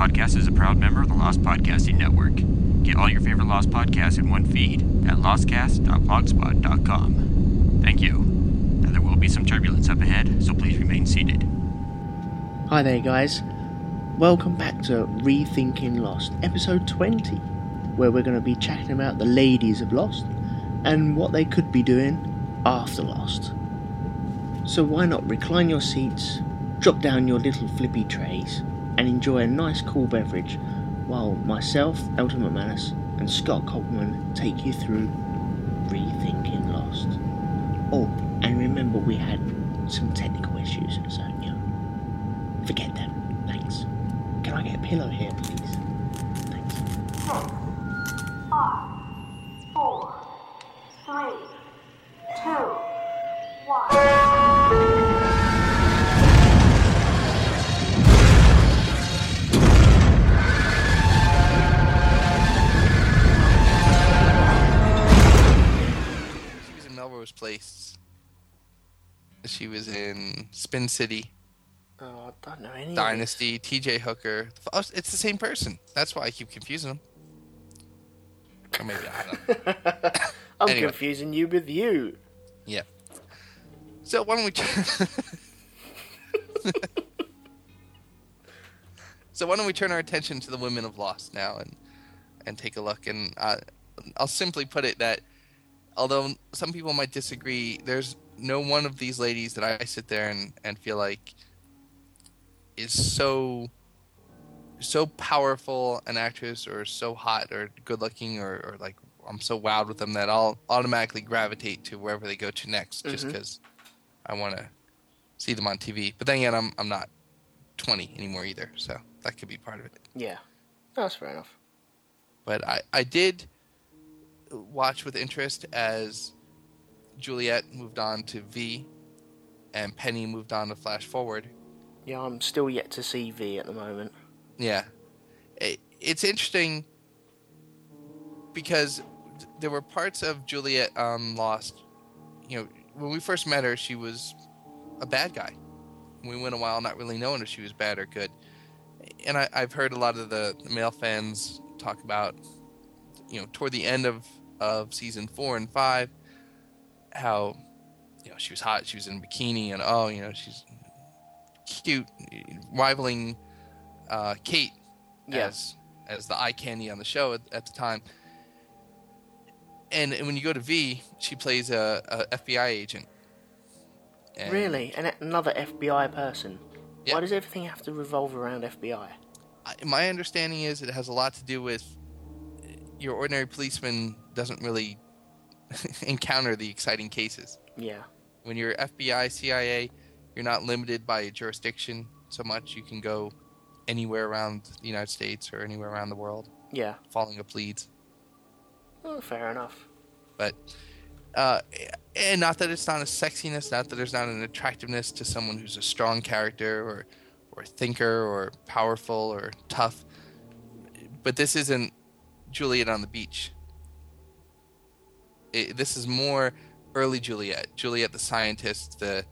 Podcast is a proud member of the Lost Podcasting Network. Get all your favorite Lost podcasts in one feed at lostcast.blogspot.com. Thank you. Now there will be some turbulence up ahead, so please remain seated. Hi there, guys. Welcome back to Rethinking Lost, episode 20, where we're going to be chatting about the ladies of Lost and what they could be doing after Lost. So, why not recline your seats, drop down your little flippy trays, and enjoy a nice cool beverage while myself, Elton McManus, and Scott Copeland take you through Rethinking Lost. Oh, and remember we had some technical issues, so, you know, forget them. Thanks. Can I get a pillow here, She was in Spin City, Oh, I don't know any. Dynasty, T.J. Hooker. Oh, It's the same person. That's why I keep confusing them. Or maybe I don't. know. I'm Anyway. confusing you with you. Yeah. So why don't we? Turn... so why don't we turn our attention to the women of Lost now and and take a look? And uh, I'll simply put it that although some people might disagree, there's no one of these ladies that I sit there and and feel like is so so powerful an actress or so hot or good looking or, or like I'm so wowed with them that I'll automatically gravitate to wherever they go to next just Mhm. because I want to see them on TV. But then again, I'm I'm not 20 anymore either, so that could be part of it. Yeah, that's fair enough. But I I did watch with interest as Juliet moved on to V, and Penny moved on to Flash Forward. Yeah, I'm still yet to see V at the moment. Yeah, it, it's interesting because there were parts of Juliet on Lost. You know, when we first met her, she was a bad guy. We went a while not really knowing if she was bad or good. And I, I've heard a lot of the, the male fans talk about, you know, toward the end of, of season four and five, how, you know, she was hot, she was in a bikini, and oh, you know, she's cute, rivaling uh, Kate Yes. as as the eye candy on the show at, at the time. And, and when you go to V, she plays a, a FBI agent. And Really? And another FBI person? Yeah. Why does everything have to revolve around FBI? I- My understanding is it has a lot to do with your ordinary policeman doesn't really encounter the exciting cases. Yeah. When you're FBI, CIA, you're not limited by a jurisdiction so much. You can go anywhere around the United States or anywhere around the world, Yeah. following up leads. Oh, fair enough. but uh, and not that it's not a sexiness, not that there's not an attractiveness to someone who's a strong character or or a thinker or powerful or tough, but this isn't Juliet on the beach. It, this is more early Juliet, Juliet the scientist, the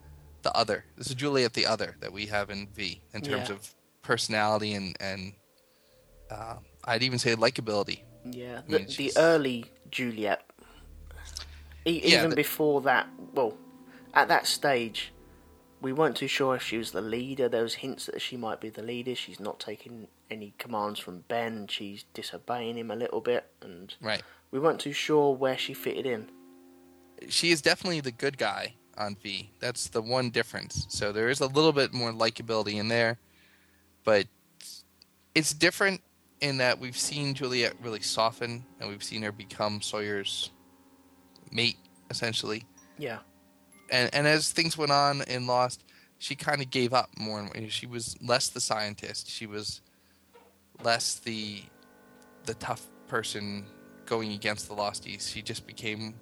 the other. This is Juliet the other that we have in V in terms Yeah. of personality and and uh, I'd even say likability. Yeah. I The, mean, the early Juliet. E- Yeah, even the- before that, well, at that stage, we weren't too sure if she was the leader. There was hints that she might be the leader. She's not taking any commands from Ben. She's disobeying him a little bit, and Right. We weren't too sure where she fitted in. she is definitely the good guy on V. That's the one difference. So there is a little bit more likability in there, but it's different in that we've seen Juliet really soften and we've seen her become Sawyer's mate essentially. Yeah. And and as things went on in Lost, she kind of gave up more and more. She was less the scientist. She was less the the tough person going against the Losties. She just became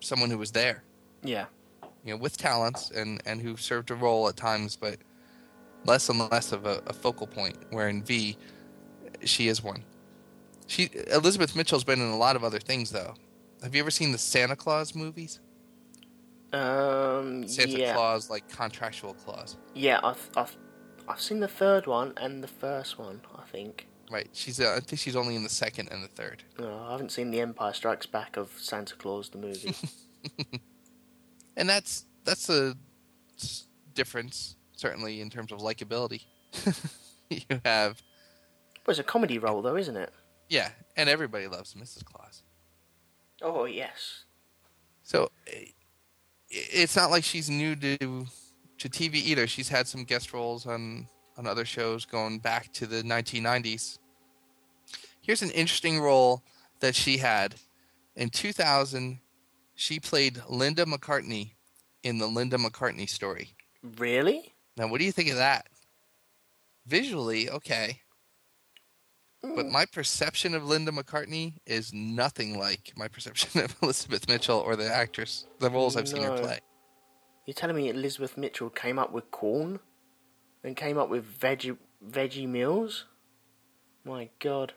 someone who was there Yeah. you know, with talents and, and who served a role at times, but less and less of a, a focal point. Where in V, she is one. She Elizabeth Mitchell's been in a lot of other things though. Have you ever seen the Santa Claus movies? Um. Santa yeah. Claus like contractual clause. Yeah. I, th- I, th- I've seen the third one and the first one. I think. Right. She's. Uh, I think she's only in the second and the third. No, I haven't seen the Empire Strikes Back of Santa Claus the movie. and that's that's a difference certainly in terms of likability. you have well, it's a comedy role though, isn't it? yeah, and everybody loves Mrs. Claus. Oh yes. So it's not like she's new to to TV either. She's had some guest roles on on other shows going back to the 1990s. Here's an interesting role that she had in 2000. She played Linda McCartney in the Linda McCartney story. Really? Now, what do you think of that? Visually, okay. But mm. my perception of Linda McCartney is nothing like my perception of Elizabeth Mitchell or the actress, the roles I've seen her play. You're telling me Elizabeth Mitchell came up with corn, and came up with veggie veggie meals? My God.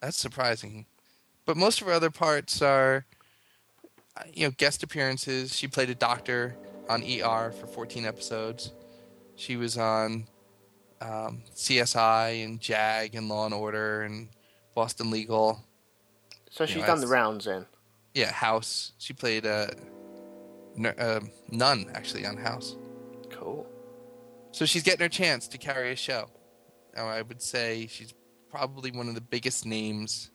That's surprising. But most of her other parts are, you know, guest appearances. She played a doctor on ER for 14 episodes. She was on um, CSI and JAG and Law and Order and Boston Legal. So she's done the rounds then. Yeah, House. She played a uh, uh, nun actually on House. Cool. So she's getting her chance to carry a show. I would say she's probably one of the biggest names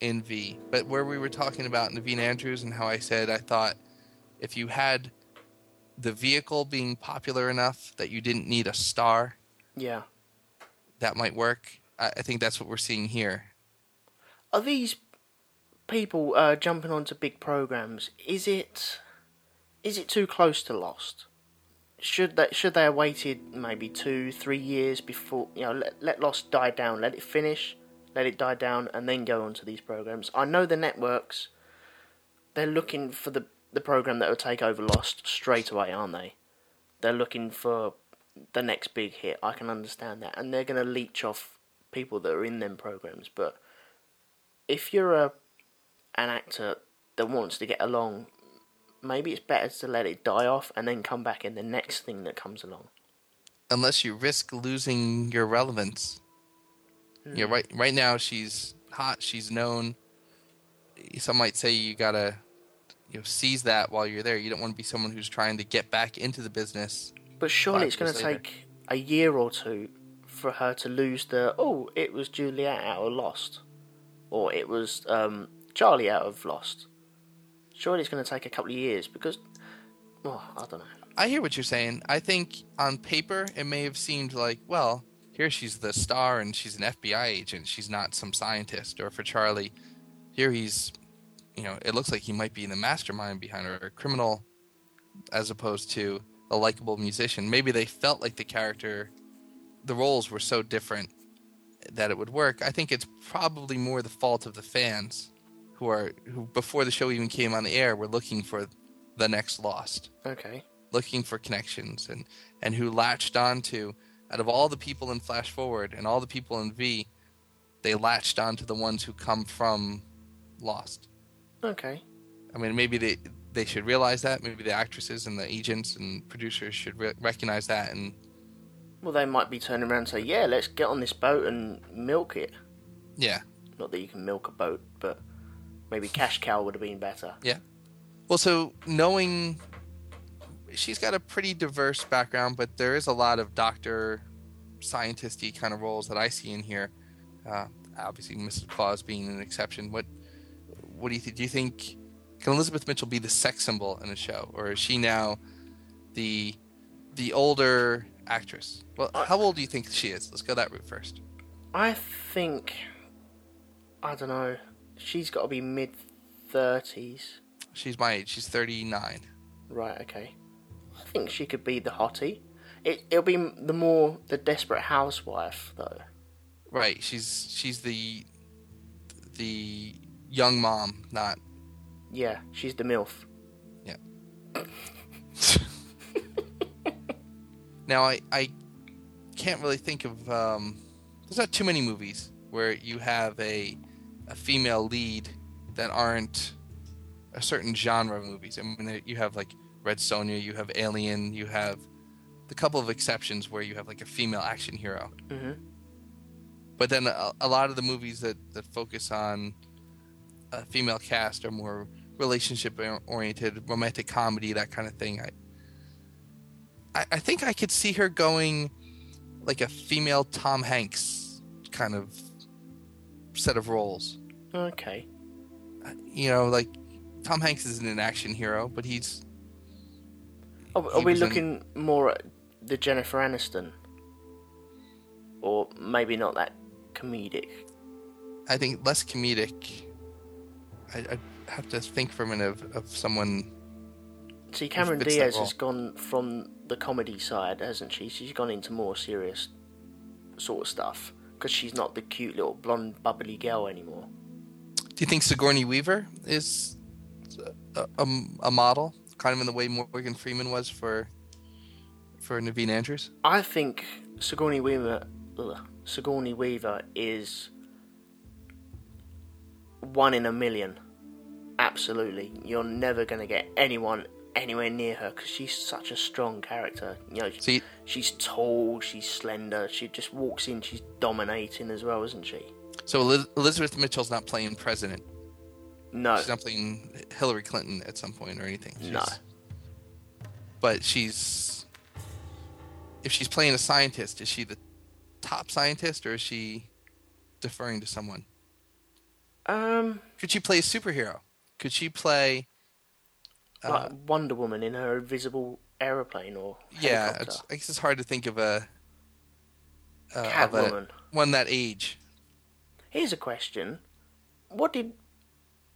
in V. But where we were talking about Naveen Andrews and how I said I thought if you had the vehicle being popular enough that you didn't need a star, Yeah. that might work. I, I think that's what we're seeing here. Are these people uh, jumping onto big programs? Is it is it too close to Lost? Should they should they have waited maybe two three years before you know let let Lost die down, let it finish, let it die down, and then go onto these programs? I know the networks. They're looking for the the program that will take over Lost straight away, aren't they? They're looking for the next big hit. I can understand that, and they're going to leech off people that are in them programs, but if you're a an actor that wants to get along, maybe it's better to let it die off and then come back in the next thing that comes along. Unless you risk losing your relevance. You know, right right now she's hot, she's known. Some might say you gotta you know, seize that while you're there. You don't want to be someone who's trying to get back into the business. But surely it's going to take a year or two for her to lose the oh, it was Juliet out of Lost, or it was um, Charlie out of Lost. Surely it's going to take a couple of years because, oh, I don't know. I hear what you're saying. I think on paper it may have seemed like, well, here she's the star and she's an FBI agent. She's not some scientist. Or for Charlie, here he's, you know, it looks like he might be the mastermind behind her, a criminal, as opposed to a likable musician. Maybe they felt like the character, the roles were so different that it would work. I think it's probably more the fault of the fans who are who before the show even came on the air were looking for the next Lost Okay. looking for connections and and who latched onto out of all the people in Flash Forward and all the people in V, they latched onto the ones who come from Lost. Okay. I mean, maybe they they should realize that. Maybe the actresses and the agents and producers should re- recognize that. And Well, they might be turning around and say, yeah, let's get on this boat and milk it. yeah, Not that you can milk a boat, maybe cash cow would have been better. Yeah. Well, so knowing she's got a pretty diverse background, but there is a lot of doctor, scientisty kind of roles that I see in here. Uh, obviously, Mrs. Claus being an exception. What what do you think? Do you think can Elizabeth Mitchell be the sex symbol in a show, or is she now the the older actress? Well, how old do you think she is? Let's go that route first. I think, I don't know, she's got to be mid 30s. She's my age. She's thirty nine. Right, okay. I think she could be the hottie. It, it'll be the more, the desperate housewife, though. Right. She's she's the the young mom, not Yeah, she's the MILF. Yeah. now I I can't really think of um, there's not too many movies where you have a a female lead that aren't a certain genre of movies. I mean, you have like Red Sonja, you have Alien, you have the couple of exceptions where you have like a female action hero. hmm But then a, a lot of the movies that, that focus on a female cast are more relationship oriented, romantic comedy, that kind of thing. I, I, I think I could see her going like a female Tom Hanks kind of set of roles. Okay. Uh, you know, like Tom Hanks isn't an action hero, but he's Are, are He we was in- looking more at the Jennifer Aniston, or maybe not that comedic? I think less comedic. I, I have to think for a minute of, of someone. See, Cameron Diaz has gone from the comedy side, hasn't she? She's gone into more serious sort of stuff because she's not the cute little blonde bubbly girl anymore. Do you think Sigourney Weaver is a, a, a model, kind of in the way Morgan Freeman was for for Naveen Andrews? I think Sigourney Weaver, ugh, Sigourney Weaver is one in a million. Absolutely, you're never going to get anyone anywhere near her because she's such a strong character. You know, See, she's tall, she's slender. She just walks in, she's dominating as well, isn't she? so Elizabeth Mitchell's not playing president. No, She's not playing Hillary Clinton at some point or anything. No. But she's if she's playing a scientist, is she the top scientist or is she deferring to someone? um, Could she play a superhero? Could she play? Uh, like Wonder Woman in her invisible aeroplane or yeah, helicopter. it's, I guess it's hard to think of a uh, a Catwoman. one that age. Here's a question: What did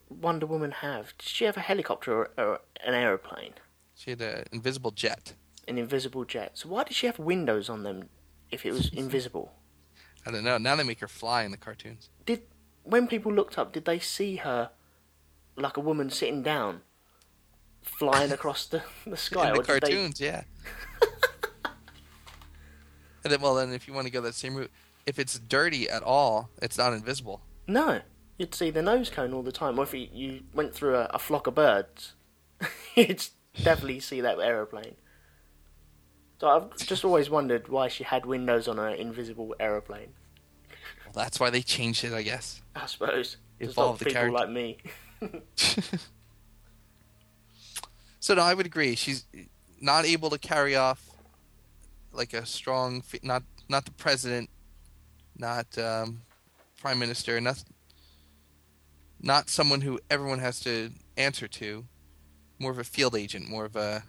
Wonder Woman have? Did she have a helicopter or, or an aeroplane? She had an invisible jet. An invisible jet. So why did she have windows on them if it was invisible? I don't know. Now they make her fly in the cartoons. Did when people looked up, did they see her like a woman sitting down, flying across the, the sky? in the did they- cartoons, yeah. and then, well, then if you want to go that same route, if it's dirty at all, it's not invisible. No, you'd see the nose cone all the time. Or if you, you went through a, a flock of birds, you'd definitely see that aeroplane. So I've just always wondered why she had windows on her invisible aeroplane. Well, that's why they changed it, I guess. I suppose. Evolve the people character. like me. So no, I would agree. She's not able to carry off like a strong, not not the president, not um, prime minister, not not someone who everyone has to answer to. More of a field agent, more of a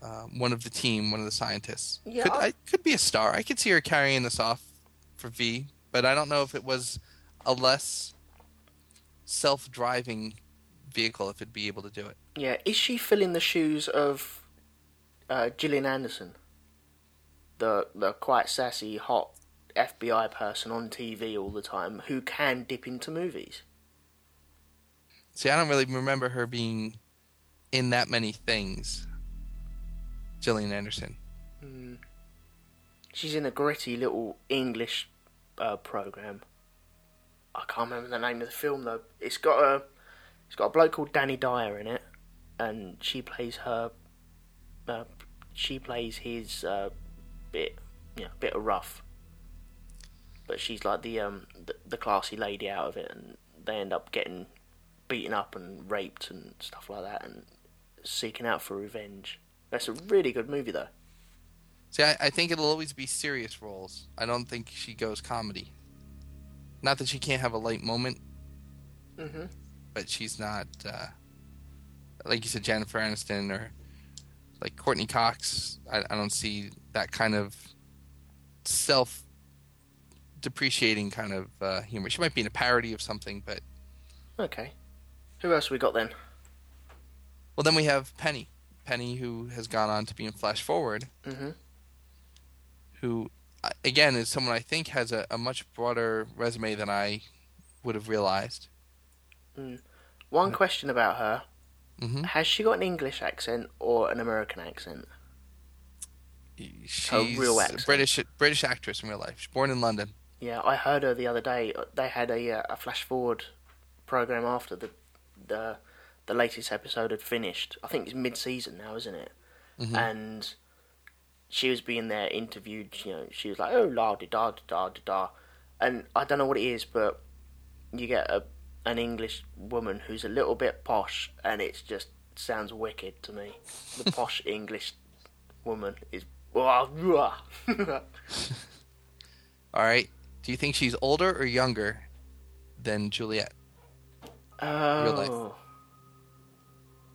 uh, one of the team, one of the scientists. Yeah, could, I- I could be a star. I could see her carrying this off for V, but I don't know if it was a less self-driving vehicle if it'd be able to do it. Yeah, is she filling the shoes of uh, Gillian Anderson, the the quite sassy, hot FBI person on TV all the time who can dip into movies? See, I don't really remember her being in that many things. Gillian Anderson. She's in a gritty little English uh, program. I can't remember the name of the film though. It's got a it's got a bloke called Danny Dyer in it, and she plays her. Uh, she plays his uh, bit, yeah, bit of rough. But she's like the um the, the classy lady out of it, and they end up getting beaten up and raped and stuff like that, and seeking out for revenge. That's a really good movie though. See, I, I think it'll always be serious roles. I don't think she goes comedy. Not that she can't have a light moment, Mm-hmm. But she's not, uh, like you said, Jennifer Aniston or like Courteney Cox. I, I don't see that kind of self depreciating kind of uh, humor. She might be in a parody of something, but Okay. Who else we got then? well, then we have Penny. Penny, who has gone on to be in Flash Forward, Mm-hmm. who uh, again is someone I think has a, a much broader resume than I would have realized. One question about her: hmm Has she got an English accent or an American accent? She's real a accent. British British actress in real life. She's born in London. Yeah, I heard her the other day. They had a uh, a flash forward program after the the the latest episode had finished. I think it's mid season now, isn't it? Mhm. And she was being there interviewed. You know, she was like, "Oh, la da da da da da," and I don't know what it is, but you get a an English woman who's a little bit posh, and it just sounds wicked to me. The posh English woman is. All right. Do you think she's older or younger than Juliet? Oh.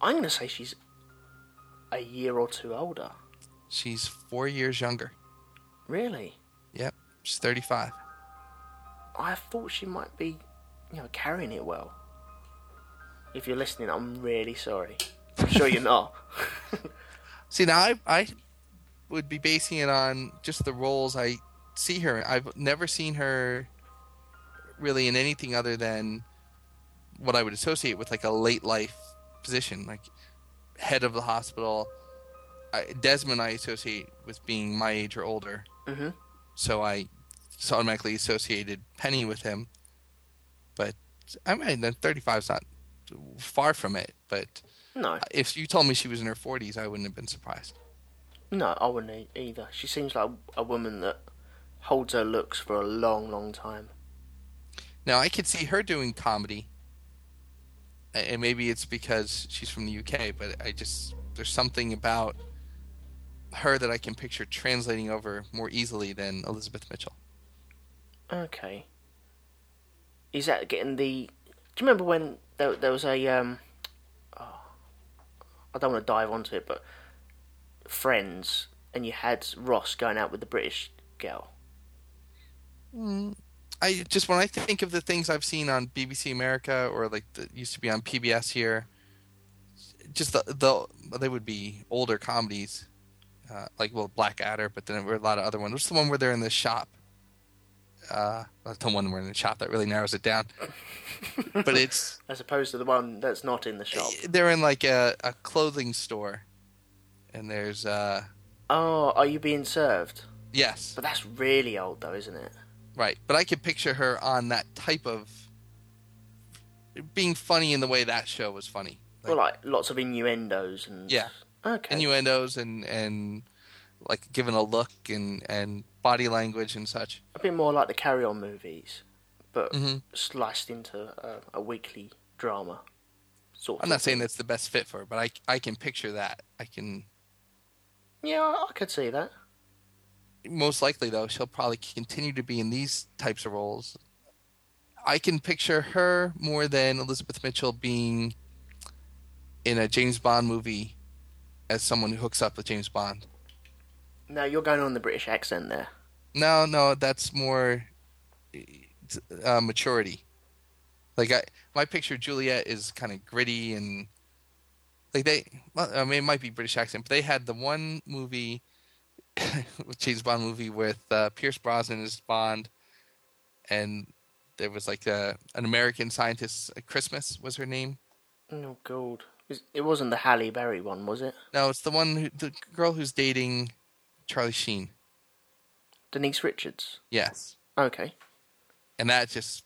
I'm going to say she's a year or two older. She's four years younger. Really? Yep. She's 35. I thought she might be, you know, carrying it well. If you're listening, I'm really sorry. I'm sure you're not. See, now I, I would be basing it on just the roles I see her. I've never seen her really in anything other than what I would associate with like a late life position, like head of the hospital. I, Desmond, I associate with being my age or older, hmm so I automatically associated Penny with him. But I mean, then 35 is not far from it. But No, if you told me she was in her 40s, I wouldn't have been surprised. no, I wouldn't either. She seems like a woman that holds her looks for a long, long time. Now I could see her doing comedy, and maybe it's because she's from the UK. But I just there's something about her that I can picture translating over more easily than Elizabeth Mitchell. Okay. Is that getting the? Do you remember when there, there was a um? Oh, I don't want to dive onto it, but Friends, and you had Ross going out with the British girl. I just when I think of the things I've seen on BBC America or like that used to be on PBS here, just the the they would be older comedies, uh, like well Blackadder, but then there were a lot of other ones. What's the one where they're in the shop? Uh, that's the one where in the shop that really narrows it down. but it's As opposed to the one that's not in the shop. they're in like a, a clothing store, and there's uh Oh, are you being served? yes But that's really old, though, isn't it? right, but I could picture her on that type of being funny in the way that show was funny. well, like lots of innuendos and Yeah. Okay. innuendos and and like giving a look and and body language and such. a bit more like the Carry On movies, but Mhm. sliced into a, a weekly drama. Sort. of I'm not saying that's the best fit for her, but I I can picture that. I can Yeah, I could see that. most likely though she'll probably continue to be in these types of roles. I can picture her more than Elizabeth Mitchell being in a James Bond movie as someone who hooks up with James Bond. Now you're going on the British accent there. No, no, that's more uh, maturity. Like I, my picture of Juliet is kind of gritty and like they. Well, I mean, it might be British accent, but they had the one movie, James Bond movie with uh, Pierce Brosnan as Bond, and there was like a, an American scientist. Christmas was her name. Oh god, It- it wasn't the Halle Berry one, was it? No, it's the one, who, the girl who's dating Charlie Sheen. Denise Richards. Yes. Okay. and that just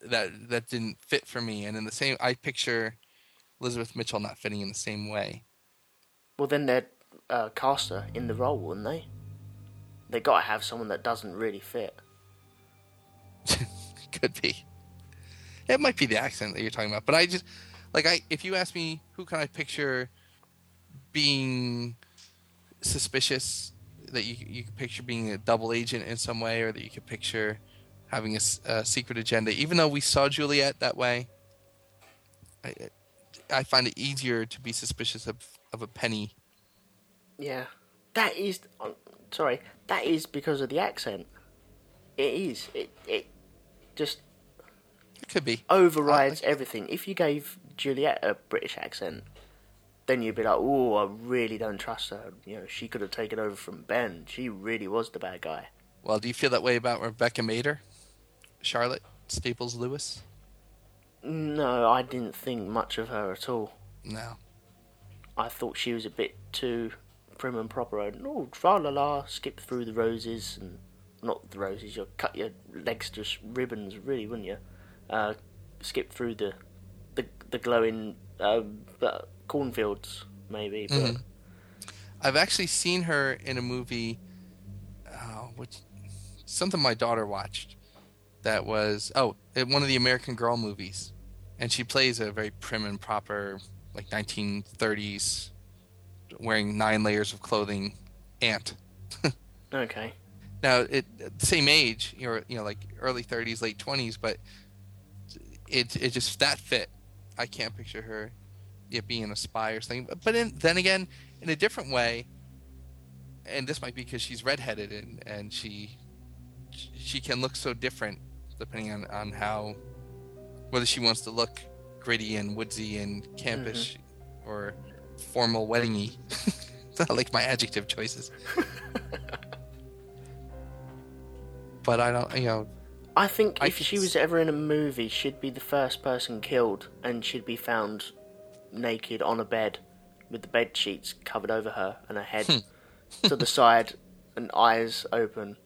that that didn't fit for me. And in the same, I picture Elizabeth Mitchell not fitting in the same way. Well, then they'd uh, cast her in the role, wouldn't they? They got to have someone that doesn't really fit. Could be. It might be the accent that you're talking about, but I just like I. If you ask me, who can I picture being suspicious? That you you could picture being a double agent in some way, or that you could picture having a secret agenda. Even though we saw Juliet that way, I, I find it easier to be suspicious of of a Penny Yeah, that is. I'm sorry, that is because of the accent. It is. It it just It could be. overrides everything. If you gave Juliet a British accent, then you'd be like, "Oh, I really don't trust her." You know, she could have taken over from Ben. She really was the bad guy. Well, do you feel that way about Rebecca Mader, Charlotte Staples Lewis? No, I didn't think much of her at all. No. I thought she was a bit too prim and proper and oh tra la la skip through the roses and not the roses you'll cut your legs to ribbons really wouldn't you uh, skip through the the, the glowing um, uh, cornfields maybe but Mhm. I've actually seen her in a movie, uh, which something my daughter watched. That was oh, one of the American Girl movies, and she plays a very prim and proper, like 1930s, wearing nine layers of clothing, aunt. Okay. Now, it same age, you know, you know, like early 30s, late 20s, but it it just that fit. I can't picture her it being a spy or something. But, in, then again, in a different way, and this might be because she's redheaded and and she she can look so different depending on on how whether she wants to look gritty and woodsy and campish mm-hmm. or formal weddingy. I like my adjective choices. but I don't, you know, I think I if she was ever in a movie, she'd be the first person killed, and she'd be found naked on a bed with the bed sheets covered over her and her head Hmm. to the side and eyes open.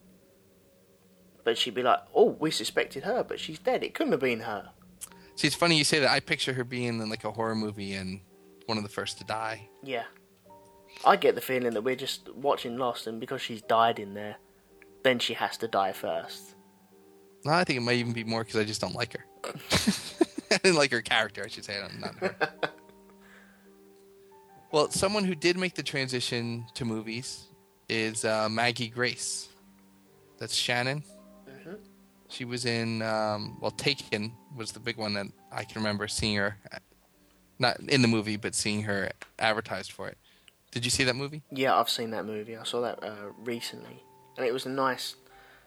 But she'd be like, "Oh, we suspected her, but she's dead. It couldn't have been her." See, it's funny you say that. I picture her being in like a horror movie and one of the first to die. Yeah, I get the feeling that we're just watching Lost, and because she's died in there, then she has to die first. No, I think it might even be more because I just don't like her. I didn't like her character, I should say, not her. well, someone who did make the transition to movies is uh, Maggie Grace. That's Shannon. She was in, um, well, Taken was the big one that I can remember seeing her, not in the movie, but seeing her advertised for it. Did you see that movie? Yeah, I've seen that movie. I saw that uh, recently, and it was a nice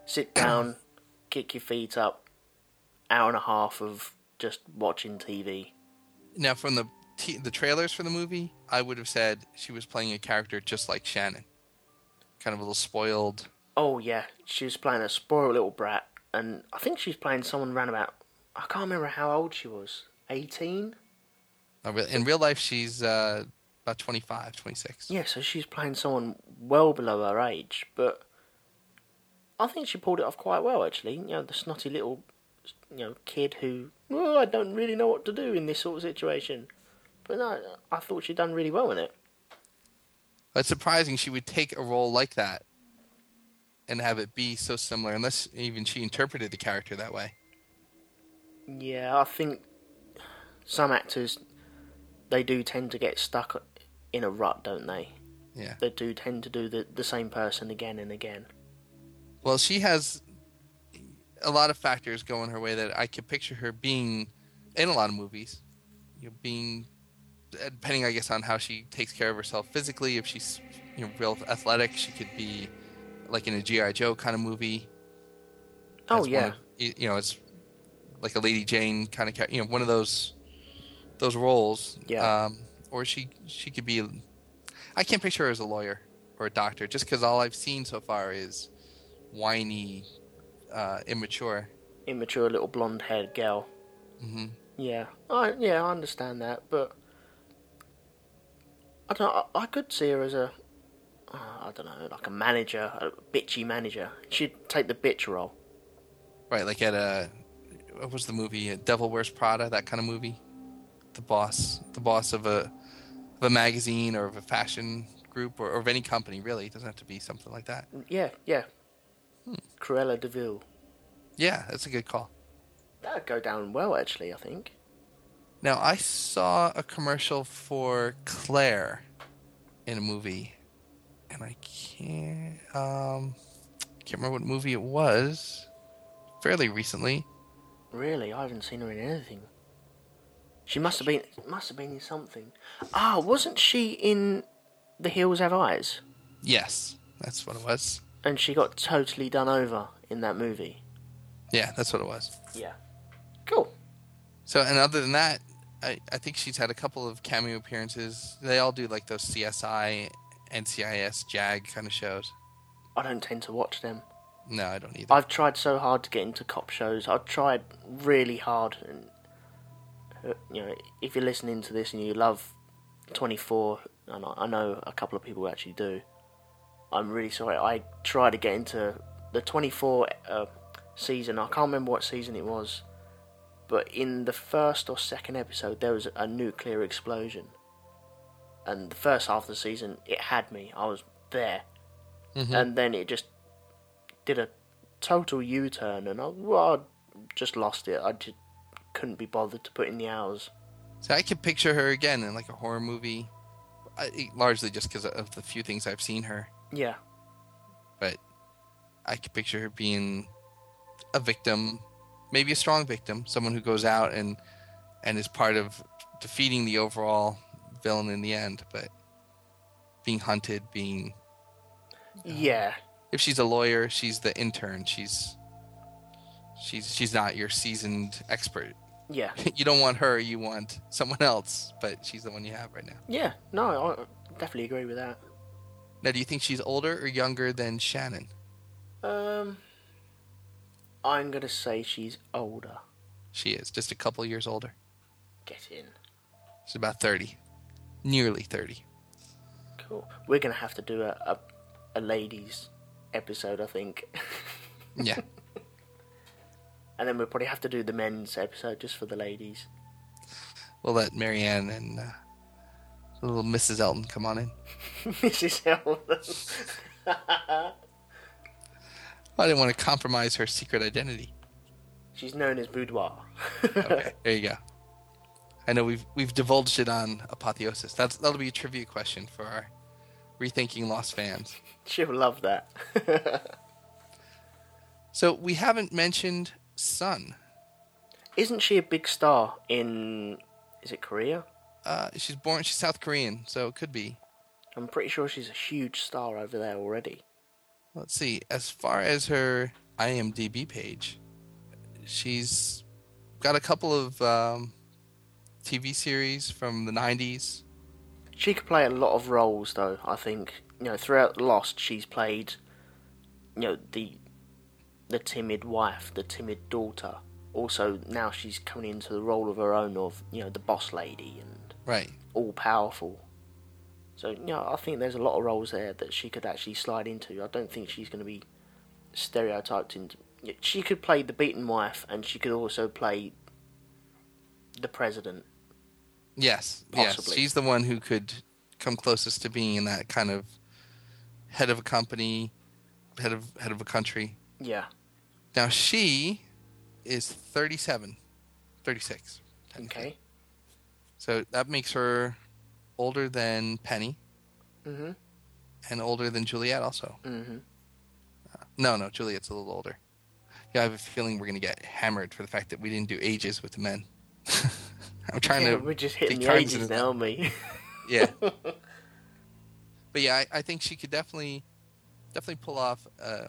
sit down, kick your feet up, hour and a half of just watching TV. Now, from the t- the trailers for the movie, I would have said she was playing a character just like Shannon, kind of a little spoiled. Oh yeah, she was playing a spoiled little brat, and I think she's playing someone around about. I can't remember how old she was. Eighteen. In real life, she's uh, about 25, 26. Yeah, so she's playing someone well below her age, but I think she pulled it off quite well actually. You know, the snotty little, you know, kid who, oh, I don't really know what to do in this sort of situation. But no, I thought she'd done really well in it. It's surprising she would take a role like that and have it be so similar, unless even she interpreted the character that way. Yeah, I think some actors they do tend to get stuck in a rut, don't they? Yeah. They do tend to do the the same person again and again. Well, she has a lot of factors going her way that I could picture her being in a lot of movies. You know, being depending, I guess, on how she takes care of herself physically. If she's you know real athletic, she could be like in a GI Joe kind of movie. Oh yeah, of- you know, it's like a Lady Jane kind of, you know, one of those those roles. Yeah. Um, or she she could be. I can't picture her as a lawyer or a doctor, just because all I've seen so far is whiny, uh, immature. immature little blonde haired girl. hmm Yeah, I yeah I understand that, but I don't. know, I, I could see her as a, uh, I don't know, like a manager, a bitchy manager. She'd take the bitch role. Right, like at a what was the movie? Uh, Devil Wears Prada, that kind of movie. The boss, the boss of a of a magazine or of a fashion group or, or of any company. Really, it doesn't have to be something like that. Yeah, yeah. Cruella de Vil. Yeah, that's a good call. That'd go down well, actually. I think. Now, I saw a commercial for Claire in a movie, and I can't um can't remember what movie it was. Fairly recently. Really, I haven't seen her in anything. She must have been. Must have been in something. Ah, wasn't she in The Hills Have Eyes? Yes, that's what it was. And she got totally done over in that movie. Yeah, that's what it was. Yeah. Cool. So, and other than that, I, I think she's had a couple of cameo appearances. They all do like those CSI, NCIS, JAG kind of shows. I don't tend to watch them. No, I don't either. I've tried so hard to get into cop shows. I've tried really hard, and uh, you know, if you're listening to this and you love 24, and I, I know a couple of people actually do, I'm really sorry. I tried to get into the 24 uh, season. I can't remember what season it was, but in the first or second episode, there was a nuclear explosion. and the first half of the season it had me. I was there, Mhm. and then it just did a total U-turn, and I, well, I just lost it. I just couldn't be bothered to put in the hours. So I could picture her again in like a horror movie, I, largely just because of the few things I've seen her. Yeah, But I could picture her being a victim, maybe a strong victim, someone who goes out and and is part of defeating the overall villain in the end. But being hunted, being yeah, if she's a lawyer, she's the intern. She's she's she's not your seasoned expert. yeah, you don't want her, you want someone else, but she's the one you have right now. yeah. No, I definitely agree with that. Now, do you think she's older or younger than Shannon? Um, I'm gonna say she's older. She is just a couple years older. Get in. She's about 30. Nearly 30. Cool. We're gonna have to do a a, a ladies episode, I think, Yeah. and then we'll probably have to do the men's episode just for the ladies. we'll let Marianne and uh, little Mrs. Elton come on in. Mrs. Elton. I didn't want to compromise her secret identity. She's known as Boudoir. Okay, there you go. I know we've we've divulged it on Apotheosis. That's that'll be a trivia question for our rethinking Lost fans. She'll love that. So we haven't mentioned Sun. Isn't she a big star in? Is it Korea? Uh, she's born. She's South Korean, so it could be. I'm pretty sure she's a huge star over there already. Let's see. As far as her IMDb page, she's got a couple of um, TV series from the '90s. She could play a lot of roles, though. I think you know throughout Lost, she's played, you know, the the timid wife, the timid daughter. Also, now she's coming into the role of her own of you know the boss lady and Right. all powerful. So you know, I think there's a lot of roles there that she could actually slide into. I don't think she's going to be stereotyped into. She could play the beaten wife, and she could also play the president. Yes. Possibly. Yes. She's the one who could come closest to being in that kind of head of a company, head of head of a country. Yeah. Now she is 37, 36. Okay. So that makes her older than Penny Mhm. and older than Juliet also. Mhm. No, no, Juliet's a little older. Yeah, I have a feeling we're going to get hammered for the fact that we didn't do ages with the men. I'm trying Yeah, to. we're just hitting the ages now, aren't? Yeah. but yeah, I, I think she could definitely, definitely pull off uh,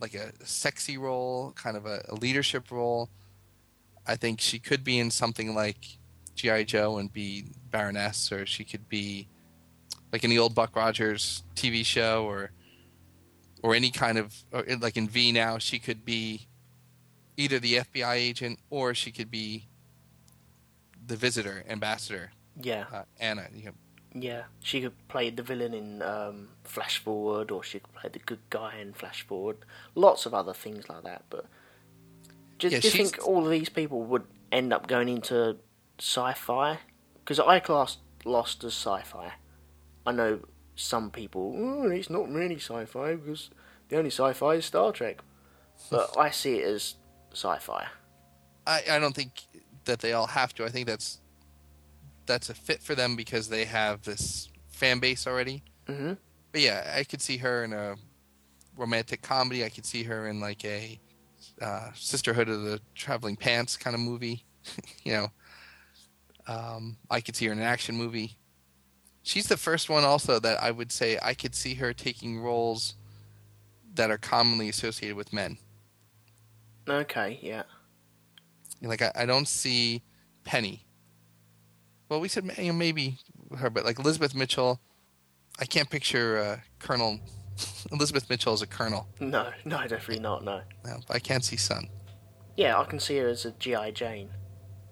like a sexy role, kind of a, a leadership role. I think she could be in something like GI Joe and be Baroness, or she could be like in the old Buck Rogers TV show, or or any kind of or like in V now, she could be either the FBI agent or she could be the visitor ambassador yeah. uh, Anna. You know, Yeah, she could play the villain in um, Flash Forward, or she could play the good guy in Flash Forward. Lots of other things like that. But do, Yeah, do you think all of these people would end up going into sci-fi? Because I class Lost as sci-fi. I know some people, oh, it's not really sci-fi because the only sci-fi is Star Trek. But I see it as sci-fi. I, I don't think that they all have to. I think that's that's a fit for them because they have this fan base already. hmm But yeah, I could see her in a romantic comedy. I could see her in like a uh, Sisterhood of the Traveling Pants kind of movie. you know, um, I could see her in an action movie. She's the first one also that I would say I could see her taking roles that are commonly associated with men. Okay, yeah. Like I, I don't see Penny. Well, we said you know, maybe her, but like Elizabeth Mitchell, I can't picture uh, Colonel Elizabeth Mitchell as a colonel. No, no, definitely not, no. No, I can't see Sun. Yeah, I can see her as a G.I. Jane.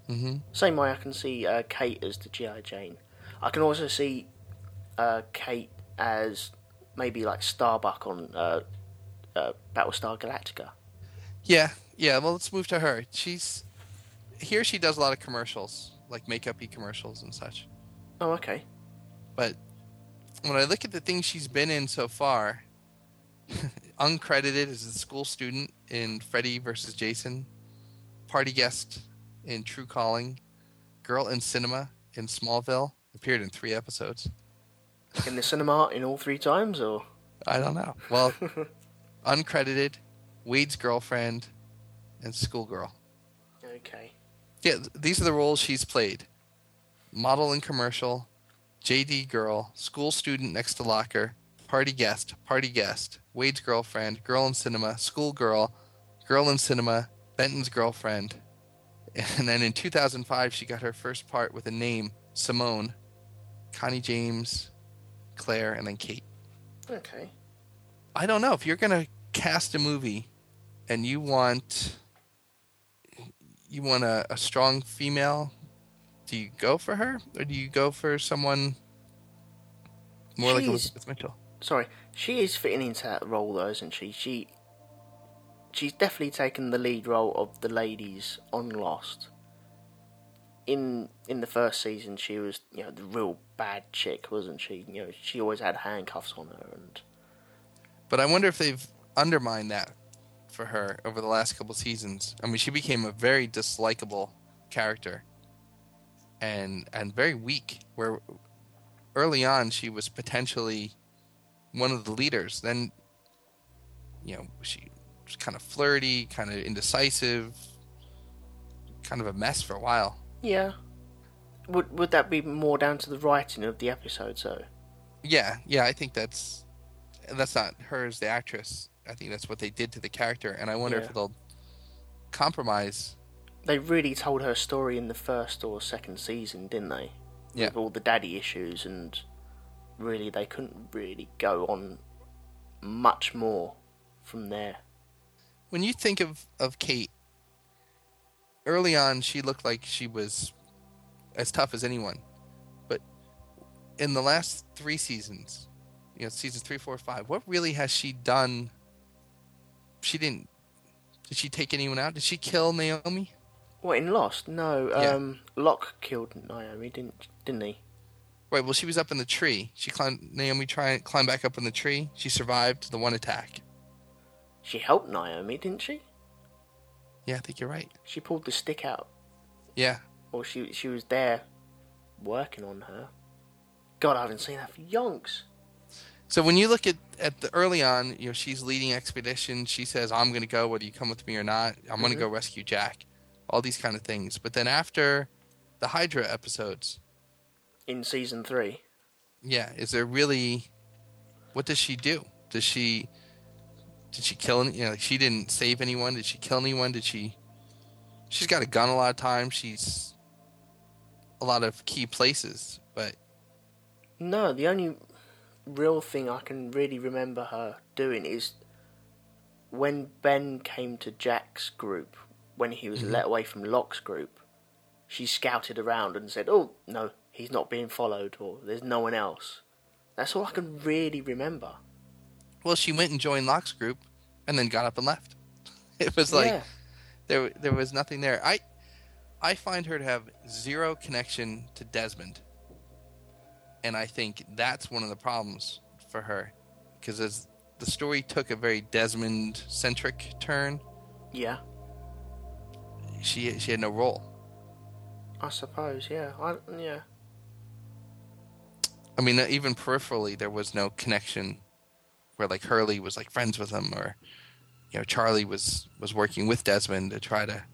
Hmm Same way I can see uh, Kate as the G.I. Jane. I can also see uh, Kate as maybe like Starbuck on uh, uh, Battlestar Galactica. Yeah, yeah. Well, let's move to her. She's here. She does a lot of commercials, like makeup-y commercials and such. Oh, okay. But when I look at the things she's been in so far, uncredited as a school student in Freddy versus Jason, party guest in Tru Calling, girl in cinema in Smallville, appeared in three episodes. In the cinema in all three times, or I don't know. Well, uncredited, Wade's girlfriend, and schoolgirl. okay. Yeah, these are the roles she's played: model in commercial, JD girl, school student next to locker, party guest, party guest, Wade's girlfriend, girl in cinema, schoolgirl, girl in cinema, Benton's girlfriend, and then in 2005 she got her first part with a name: Simone, Connie James, Claire, and then Kate. Okay. I don't know if you're gonna cast a movie and you want you want a, a strong female. Do you go for her, or do you go for someone more like She's- Elizabeth Mitchell? Sorry, she is fitting into that role though, isn't she? She she's definitely taken the lead role of the ladies on Lost. In in the first season, she was you know the real bad chick, wasn't she? You know, she always had handcuffs on her, and But I wonder if they've undermined that for her over the last couple seasons. I mean, she became a very dislikable character, and and very weak. Where early on she was potentially one of the leaders. Then, you know, she kind of flirty, kind of indecisive, kind of a mess for a while. yeah. Would would that be more down to the writing of the episode, though? Yeah, yeah, I think that's that's not her as the actress. I think that's what they did to the character, and I wonder Yeah. if they'll compromise. They really told her story in the first or second season, didn't they? Yeah. With all the daddy issues, and really they couldn't really go on much more from there. When you think of of Kate, early on she looked like she was as tough as anyone, but in the last three seasons, you know, seasons three, four, five, what really has she done? She didn't. Did she take anyone out? Did she kill Naomi? What in Lost? No, Yeah. um, Locke killed Naomi, didn't didn't he? Right. Well, she was up in the tree. She climbed. Naomi tried climb back up in the tree. She survived the one attack. She helped Naomi, didn't she? Yeah, I think you're right. She pulled the stick out, Yeah. or she she was there working on her. God, I haven't seen that for yonks. So when you look at at the early on, you know, she's leading expedition. She says, "I'm going to go, whether you come with me or not. I'm going to mm-hmm. go rescue Jack." All these kind of things. But then after the Hydra episodes, In season three, yeah, is there really? What does she do? Does she? Did she kill? Any, you know, like she didn't save anyone. Did she kill anyone? Did she? She's got a gun a lot of times. She's a lot of key places, but no, the only real thing I can really remember her doing is when Ben came to Jack's group when he was mm-hmm. let away from Locke's group. She scouted around and said, "Oh no, he's not being followed, or there's no one else." That's all I can really remember. Well, she went and joined Locke's group, and then got up and left. It was like yeah. there there was nothing there. I I find her to have zero connection to Desmond, and I think that's one of the problems for her, because as the story took a very Desmond centric turn, yeah, she she had no role. I suppose. Yeah, I, yeah. I mean, even peripherally, there was no connection where like Hurley was like friends with him, or you know Charlie was was working with Desmond to try to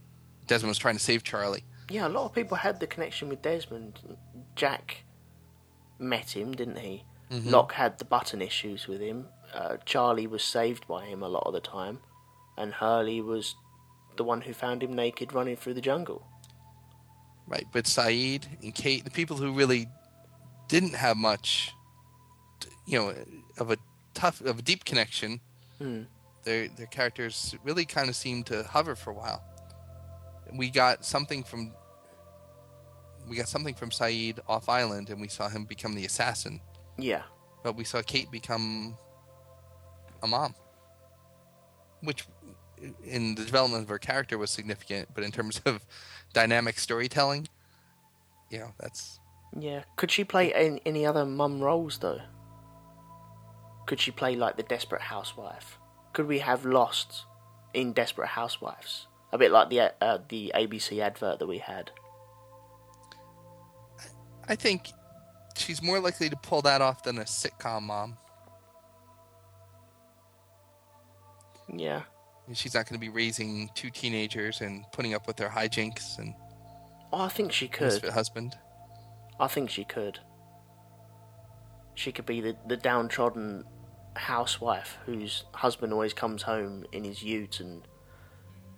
Desmond was trying to save Charlie. Yeah, a lot of people had the connection with Desmond. Jack met him, didn't he? Locke had the button issues with him. Uh, Charlie was saved by him a lot of the time, and Hurley was the one who found him naked running through the jungle. Right, but Sayid and Kate, the people who really didn't have much, you know, of a tough, of a deep connection, Hmm. their their characters really kind of seemed to hover for a while. We got something from we got something from Sayid off island, and we saw him become the assassin. Yeah, But we saw Kate become a mom, which in the development of her character was significant. But in terms of dynamic storytelling, you know, that's Yeah. Could she play any, any other mum roles though? Could she play like the desperate housewife? Could we have Lost in Desperate Housewives? A bit like the uh, the ABC advert that we had. I think she's more likely to pull that off than a sitcom mom. Yeah. She's not going to be raising two teenagers and putting up with their hijinks and Oh, I think she could. husband. I think she could. She could be the, the downtrodden housewife whose husband always comes home in his ute and,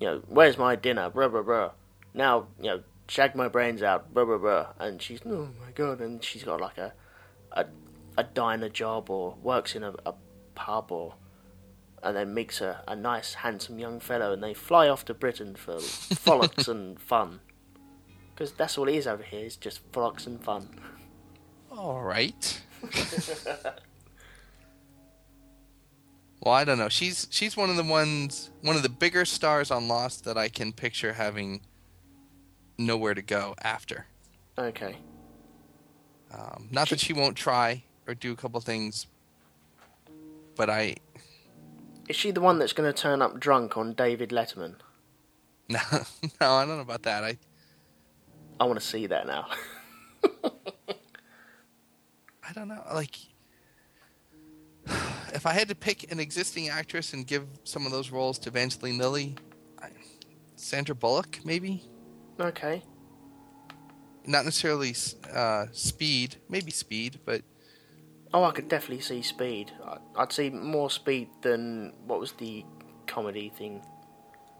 you know, where's my dinner? Blah, blah, blah. Now, you know, shag my brains out, blah, blah, blah. And she's, oh my god, and she's got like a, a, a diner job or works in a, a pub or, and then meets a, a nice, handsome young fellow and they fly off to Britain for frolics and fun. Because that's all it is over here, it's just frolics and fun. All right. well, I don't know. She's she's one of the ones, one of the bigger stars on Lost that I can picture having nowhere to go after. Okay. Um, not that she won't try or do a couple things, but I Is she the one that's going to turn up drunk on David Letterman? no no I don't know about that. I I want to see that now. I don't know. Like, if I had to pick an existing actress and give some of those roles to Evangeline Lilly, I, Sandra Bullock, maybe. okay. Not necessarily uh, Speed, maybe Speed, but Oh, I could definitely see Speed. I'd see more Speed than what was the comedy thing.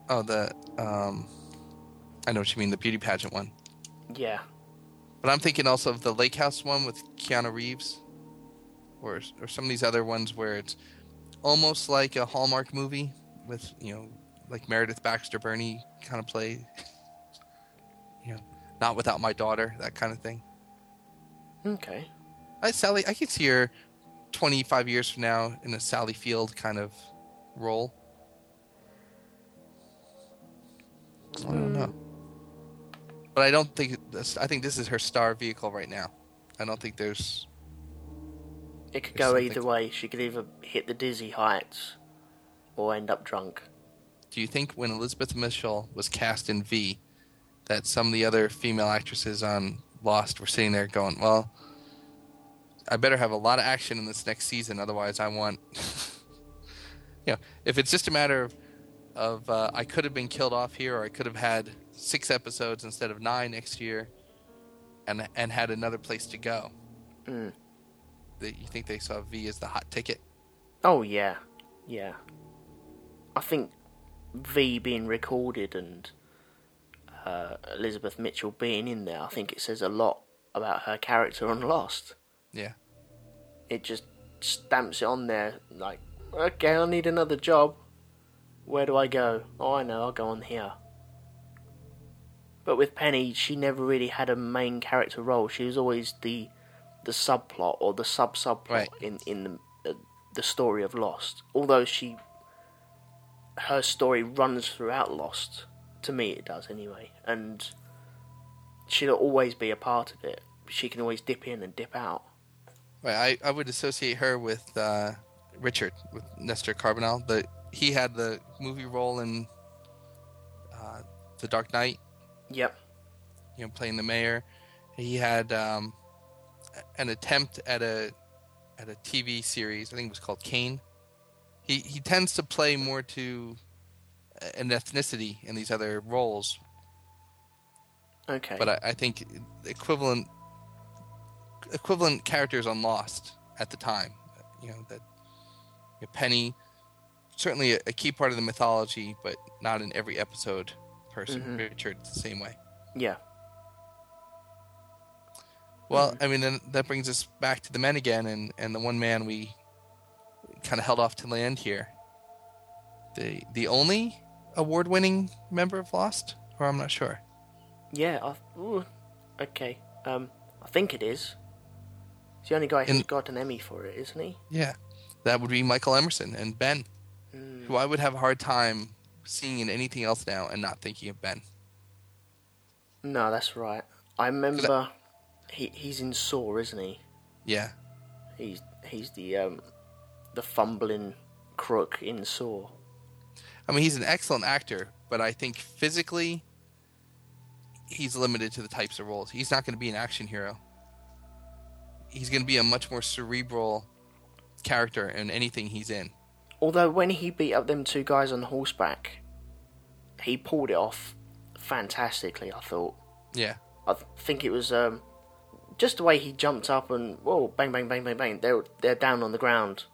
oh, the um, I know what you mean, the beauty pageant one. Yeah. But I'm thinking also of the Lake House one with Keanu Reeves, or or some of these other ones where it's almost like a Hallmark movie with you know like Meredith Baxter Birney kind of play, you know, not without my daughter, that kind of thing. Okay. I Sally, I could see her 25 years from now in a Sally Field kind of role. I don't know. Hmm. But I don't think this, I think this is her star vehicle right now. I don't think there's It could go either way. She could either hit the dizzy heights or end up drunk. Do you think when Elizabeth Mitchell was cast in V that some of the other female actresses on Lost were sitting there going, "Well, I better have a lot of action in this next season otherwise I want you know, if it's just a matter of of uh, I could have been killed off here or I could have had 6 episodes instead of 9 next year and and had another place to go." Mm. That you think they saw V as the hot ticket? Oh, yeah. Yeah. I think V being recorded and uh, Elizabeth Mitchell being in there, I think it says a lot about her character on Lost. Yeah. it just stamps it on there like okay i need another job where do i go oh i know i'll go on here but with penny she never really had a main character role she was always the the subplot or the sub subplot Right. in in the, uh, the story of lost although she her story runs throughout lost to me it does anyway and she'll always be a part of it she can always dip in and dip out Right, I, I would associate her with uh, Richard, with Nestor Carbonell. The he had the movie role in uh, The Dark Knight, yep you know, playing the mayor. He had um, an attempt at a at a TV series. I think it was called Cane. He he tends to play more to an ethnicity in these other roles, okay but I, I think equivalent equivalent characters on Lost at the time. You know that you know, Penny certainly a, a key part of the mythology, but not in every episode. Person Mhm. Richard the same way. yeah Well, I mean, then that brings us back to the men again, and, and the one man we kind of held off to land here. The the only award winning member of Lost, or I'm not sure. Yeah, I, ooh, okay. Um, I think it is. He's the only guy who's got an Emmy for it, isn't he? Yeah, that would be Michael Emerson and Ben, Mm, who I would have a hard time seeing in anything else now and not thinking of Ben. no, that's right. I remember he he's in Saw, isn't he? Yeah. He's he's the um the fumbling crook in Saw. I mean, he's an excellent actor, but I think physically, he's limited to the types of roles. He's not going to be an action hero. He's going to be a much more cerebral character in anything he's in. Although when he beat up them two guys on horseback, he pulled it off fantastically. I thought. Yeah. I th- think it was um, just the way he jumped up and whoa, bang, bang, bang, bang, bang. They're they're down on the ground.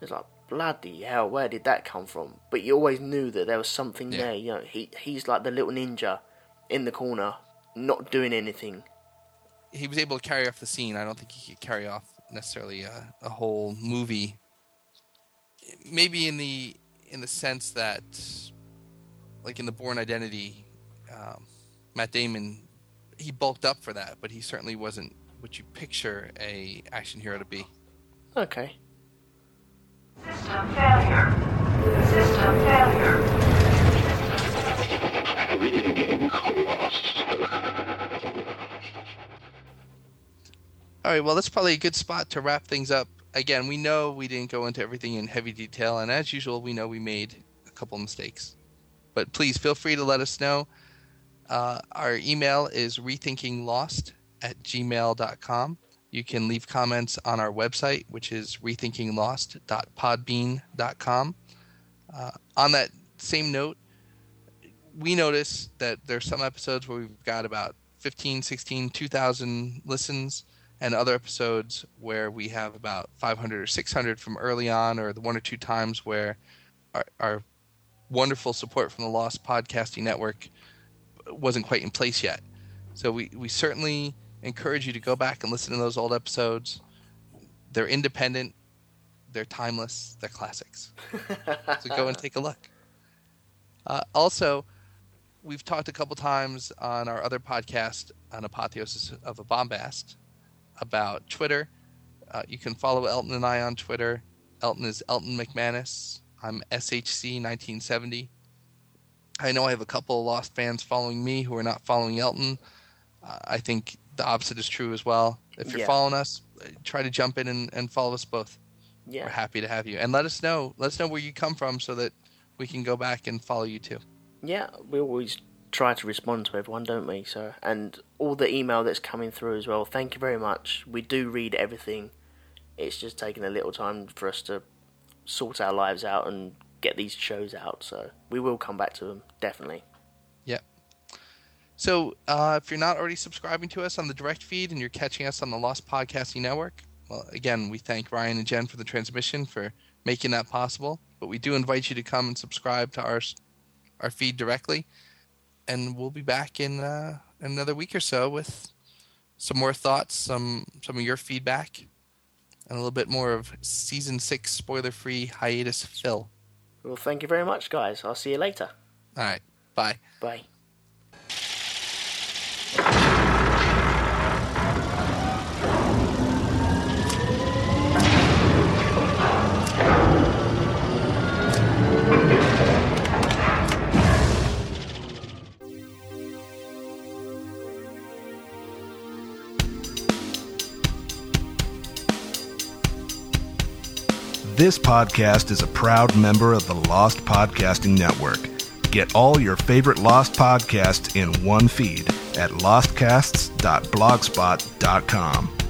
It's like bloody hell, where did that come from? But you always knew that there was something Yeah. there. You know, he he's like the little ninja in the corner, not doing anything. He was able to carry off the scene. I don't think he could carry off necessarily a, a whole movie. Maybe in the in the sense that, like in the Bourne Identity, um, Matt Damon, he bulked up for that, but he certainly wasn't what you picture a action hero to be. Okay. System failure. System failure. All right, well, that's probably a good spot to wrap things up. Again, we know we didn't go into everything in heavy detail, and as usual, we know we made a couple mistakes. But please feel free to let us know. Uh, our email is rethinkinglost at gmail.com. You can leave comments on our website, which is rethinkinglost.podbean.com. Uh, on that same note, we notice that there's some episodes where we've got about 15, 16, 2,000 listens, and other episodes where we have about 500 or 600 from early on, or the one or two times where our, our wonderful support from the Lost Podcasting Network wasn't quite in place yet. So we, we certainly encourage you to go back and listen to those old episodes. They're independent, they're timeless, they're classics. so go and take a look. Uh, also, we've talked a couple times on our other podcast on Apotheosis of a Bombast about Twitter. Uh, you can follow Elton and I on Twitter. Elton is Elton McManus. I'm SHC1970. I know I have a couple of Lost fans following me who are not following Elton. Uh, I think the opposite is true as well. If you're Yeah. following us, try to jump in and, and follow us both. We're happy to have you. And let us know. Let us know where you come from so that we can go back and follow you too. Yeah, we always try to respond to everyone, don't we? So, and all the email that's coming through as well. Thank you very much. We do read everything. It's just taking a little time for us to sort our lives out and get these shows out. So we will come back to them definitely. Yep. So uh, if you're not already subscribing to us on the direct feed and you're catching us on the Lost Podcasting Network, well, again, we thank Ryan and Jen for the transmission for making that possible. But we do invite you to come and subscribe to our our feed directly, and we'll be back in uh, another week or so with some more thoughts, some some of your feedback, and a little bit more of season six spoiler-free hiatus fill. Well, thank you very much, guys. I'll see you later. All right, bye. Bye. This podcast is a proud member of the Lost Podcasting Network. Get all your favorite Lost podcasts in one feed at lostcasts.blogspot.com.